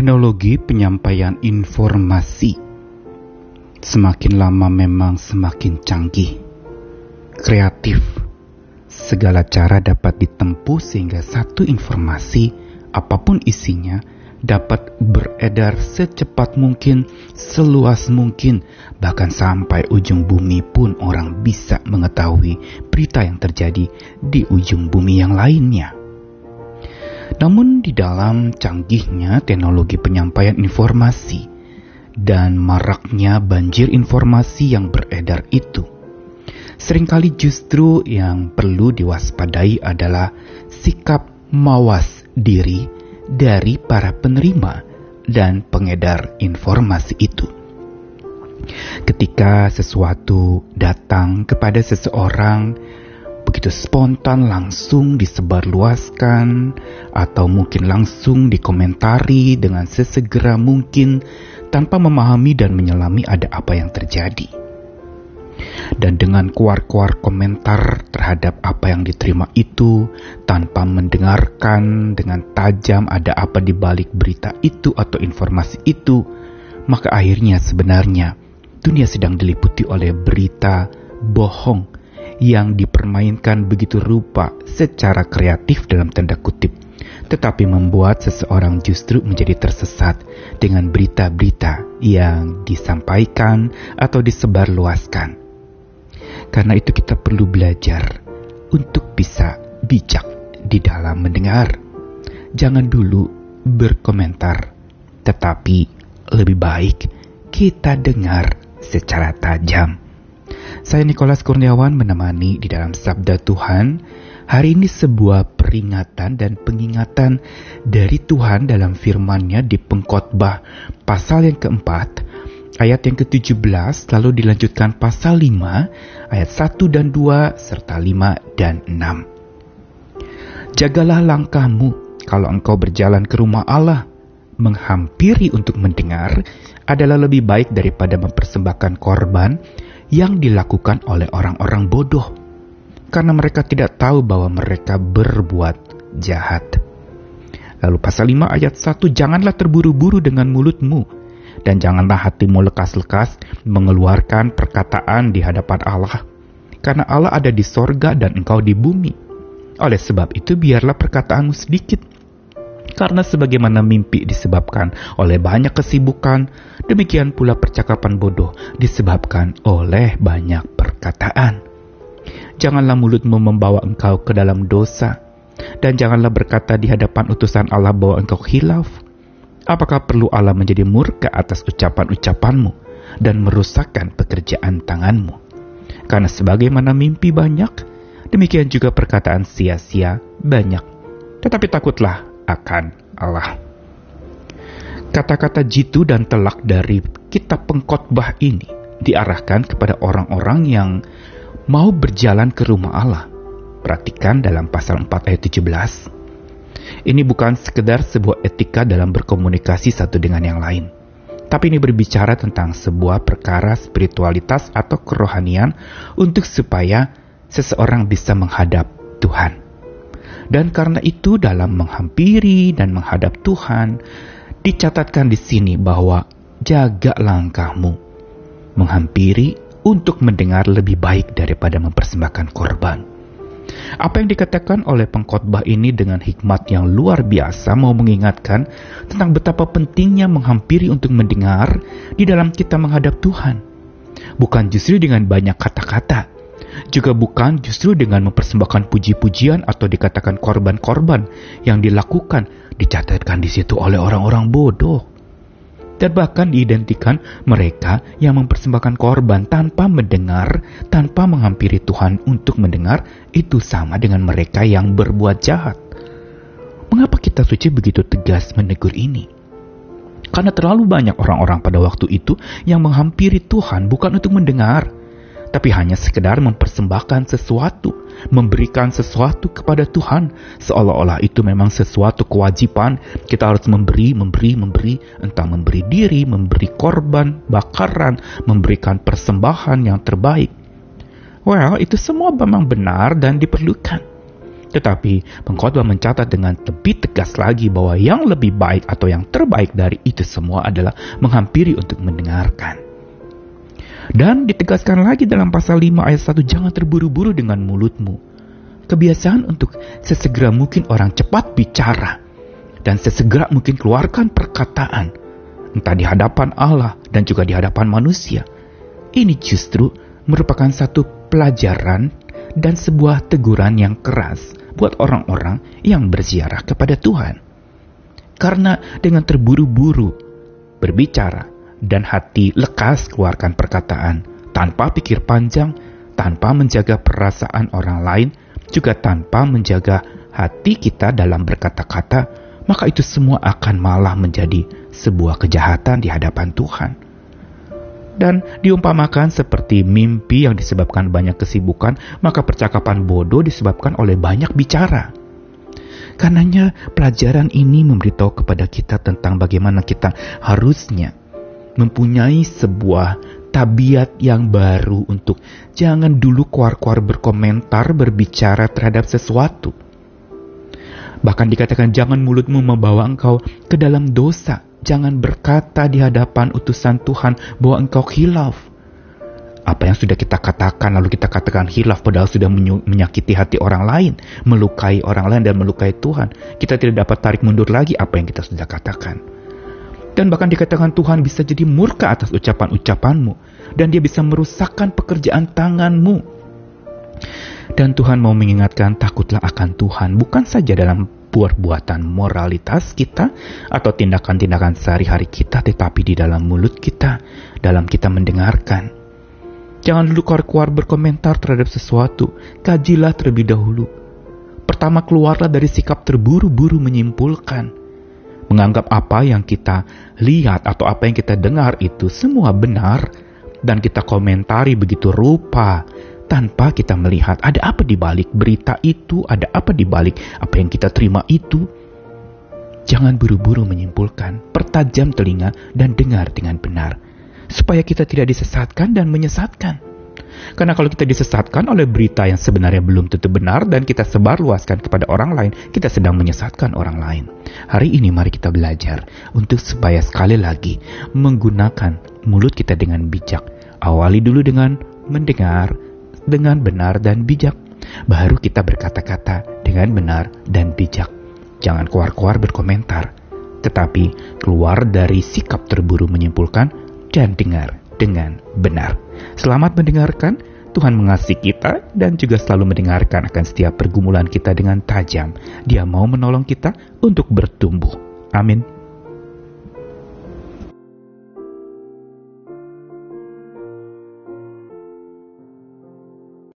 Teknologi penyampaian informasi semakin lama memang semakin canggih, kreatif. Segala cara dapat ditempuh sehingga satu informasi, apa pun isinya, dapat beredar secepat mungkin, seluas mungkin, bahkan sampai ujung bumi pun orang bisa mengetahui berita yang terjadi di ujung bumi yang lainnya. Namun di dalam canggihnya teknologi penyampaian informasi dan maraknya banjir informasi yang beredar itu, sering kali justru yang perlu diwaspadai adalah sikap mawas diri dari para penerima dan pengedar informasi itu. Ketika sesuatu datang kepada seseorang, begitu spontan langsung disebarluaskan, atau mungkin langsung dikomentari dengan sesegera mungkin tanpa memahami dan menyelami ada apa yang terjadi. Dan dengan kuar-kuar komentar terhadap apa yang diterima itu tanpa mendengarkan dengan tajam ada apa di balik berita itu atau informasi itu, maka akhirnya sebenarnya dunia sedang diliputi oleh berita bohong yang dipermainkan begitu rupa secara kreatif dalam tanda kutip, tetapi membuat seseorang justru menjadi tersesat dengan berita-berita yang disampaikan atau disebarluaskan. Karena itu kita perlu belajar untuk bisa bijak di dalam mendengar. Jangan dulu berkomentar, tetapi lebih baik kita dengar secara tajam. Saya Nikolas Kurniawan menemani di dalam Sabda Tuhan. Hari ini sebuah peringatan dan pengingatan dari Tuhan dalam firman-Nya di pengkhotbah pasal yang keempat ayat yang ke-17 lalu dilanjutkan pasal 5 ayat 1 dan 2 serta 5 dan 6. Jagalah langkahmu kalau engkau berjalan ke rumah Allah. Menghampiri untuk mendengar adalah lebih baik daripada mempersembahkan korban yang dilakukan oleh orang-orang bodoh. Karena mereka tidak tahu bahwa mereka berbuat jahat. Lalu pasal 5 ayat 1, Janganlah terburu-buru dengan mulutmu, dan janganlah hatimu lekas-lekas mengeluarkan perkataan di hadapan Allah, karena Allah ada di sorga dan engkau di bumi. Oleh sebab itu biarlah perkataanmu sedikit, karena sebagaimana mimpi disebabkan oleh banyak kesibukan, demikian pula percakapan bodoh disebabkan oleh banyak perkataan. Janganlah mulutmu membawa engkau ke dalam dosa, dan janganlah berkata di hadapan utusan Allah bahwa engkau hilaf, Apakah perlu Allah menjadi murka atas ucapan-ucapanmu dan merusakkan pekerjaan tanganmu? Karena sebagaimana mimpi banyak, demikian juga perkataan sia-sia banyak. Tetapi takutlah akan Allah. Kata-kata jitu dan telak dari kitab pengkhotbah ini diarahkan kepada orang-orang yang mau berjalan ke rumah Allah. Perhatikan dalam pasal 4 ayat 17. Ini bukan sekedar sebuah etika dalam berkomunikasi satu dengan yang lain. Tapi ini berbicara tentang sebuah perkara spiritualitas atau kerohanian untuk supaya seseorang bisa menghadap Tuhan. Dan karena itu dalam menghampiri dan menghadap Tuhan, dicatatkan di sini bahwa jaga langkahmu. Menghampiri untuk mendengar lebih baik daripada mempersembahkan korban. Apa yang dikatakan oleh pengkhotbah ini dengan hikmat yang luar biasa mau mengingatkan tentang betapa pentingnya menghampiri untuk mendengar di dalam kita menghadap Tuhan. Bukan justru dengan banyak kata-kata, juga bukan justru dengan mempersembahkan puji-pujian atau dikatakan korban-korban yang dilakukan dicatatkan di situ oleh orang-orang bodoh dan bahkan diidentikan mereka yang mempersembahkan korban tanpa mendengar, tanpa menghampiri Tuhan untuk mendengar, itu sama dengan mereka yang berbuat jahat. Mengapa kita suci begitu tegas menegur ini? Karena terlalu banyak orang-orang pada waktu itu yang menghampiri Tuhan bukan untuk mendengar, tapi hanya sekedar mempersembahkan sesuatu, memberikan sesuatu kepada Tuhan, seolah-olah itu memang sesuatu kewajiban. Kita harus memberi, memberi, memberi, entah memberi diri, memberi korban, bakaran, memberikan persembahan yang terbaik. Well, itu semua memang benar dan diperlukan. Tetapi pengkhotbah mencatat dengan lebih tegas lagi bahwa yang lebih baik atau yang terbaik dari itu semua adalah menghampiri untuk mendengarkan. Dan ditegaskan lagi dalam pasal 5 ayat 1, jangan terburu-buru dengan mulutmu. Kebiasaan untuk sesegera mungkin orang cepat bicara dan sesegera mungkin keluarkan perkataan, entah di hadapan Allah dan juga di hadapan manusia. Ini justru merupakan satu pelajaran dan sebuah teguran yang keras buat orang-orang yang berziarah kepada Tuhan. Karena dengan terburu-buru berbicara dan hati lekas keluarkan perkataan tanpa pikir panjang, tanpa menjaga perasaan orang lain, juga tanpa menjaga hati kita dalam berkata-kata, maka itu semua akan malah menjadi sebuah kejahatan di hadapan Tuhan dan diumpamakan seperti mimpi yang disebabkan banyak kesibukan, maka percakapan bodoh disebabkan oleh banyak bicara. Karenanya pelajaran ini memberitahu kepada kita tentang bagaimana kita harusnya mempunyai sebuah tabiat yang baru untuk jangan dulu kuar-kuar berkomentar berbicara terhadap sesuatu. Bahkan dikatakan jangan mulutmu membawa engkau ke dalam dosa jangan berkata di hadapan utusan Tuhan bahwa engkau hilaf. Apa yang sudah kita katakan lalu kita katakan hilaf padahal sudah menyakiti hati orang lain, melukai orang lain dan melukai Tuhan. Kita tidak dapat tarik mundur lagi apa yang kita sudah katakan. Dan bahkan dikatakan Tuhan bisa jadi murka atas ucapan-ucapanmu dan dia bisa merusakkan pekerjaan tanganmu. Dan Tuhan mau mengingatkan takutlah akan Tuhan bukan saja dalam perbuatan moralitas kita atau tindakan-tindakan sehari-hari kita, tetapi di dalam mulut kita, dalam kita mendengarkan. Jangan dulu keluar-keluar berkomentar terhadap sesuatu, kajilah terlebih dahulu. Pertama keluarlah dari sikap terburu-buru menyimpulkan. Menganggap apa yang kita lihat atau apa yang kita dengar itu semua benar, dan kita komentari begitu rupa tanpa kita melihat ada apa di balik berita itu, ada apa di balik apa yang kita terima itu. Jangan buru-buru menyimpulkan, pertajam telinga dan dengar dengan benar, supaya kita tidak disesatkan dan menyesatkan. Karena kalau kita disesatkan oleh berita yang sebenarnya belum tentu benar dan kita sebarluaskan kepada orang lain, kita sedang menyesatkan orang lain. Hari ini mari kita belajar untuk supaya sekali lagi menggunakan mulut kita dengan bijak. Awali dulu dengan mendengar, dengan benar dan bijak. Baru kita berkata-kata dengan benar dan bijak. Jangan keluar-keluar berkomentar, tetapi keluar dari sikap terburu menyimpulkan dan dengar dengan benar. Selamat mendengarkan. Tuhan mengasihi kita dan juga selalu mendengarkan akan setiap pergumulan kita dengan tajam. Dia mau menolong kita untuk bertumbuh. Amin.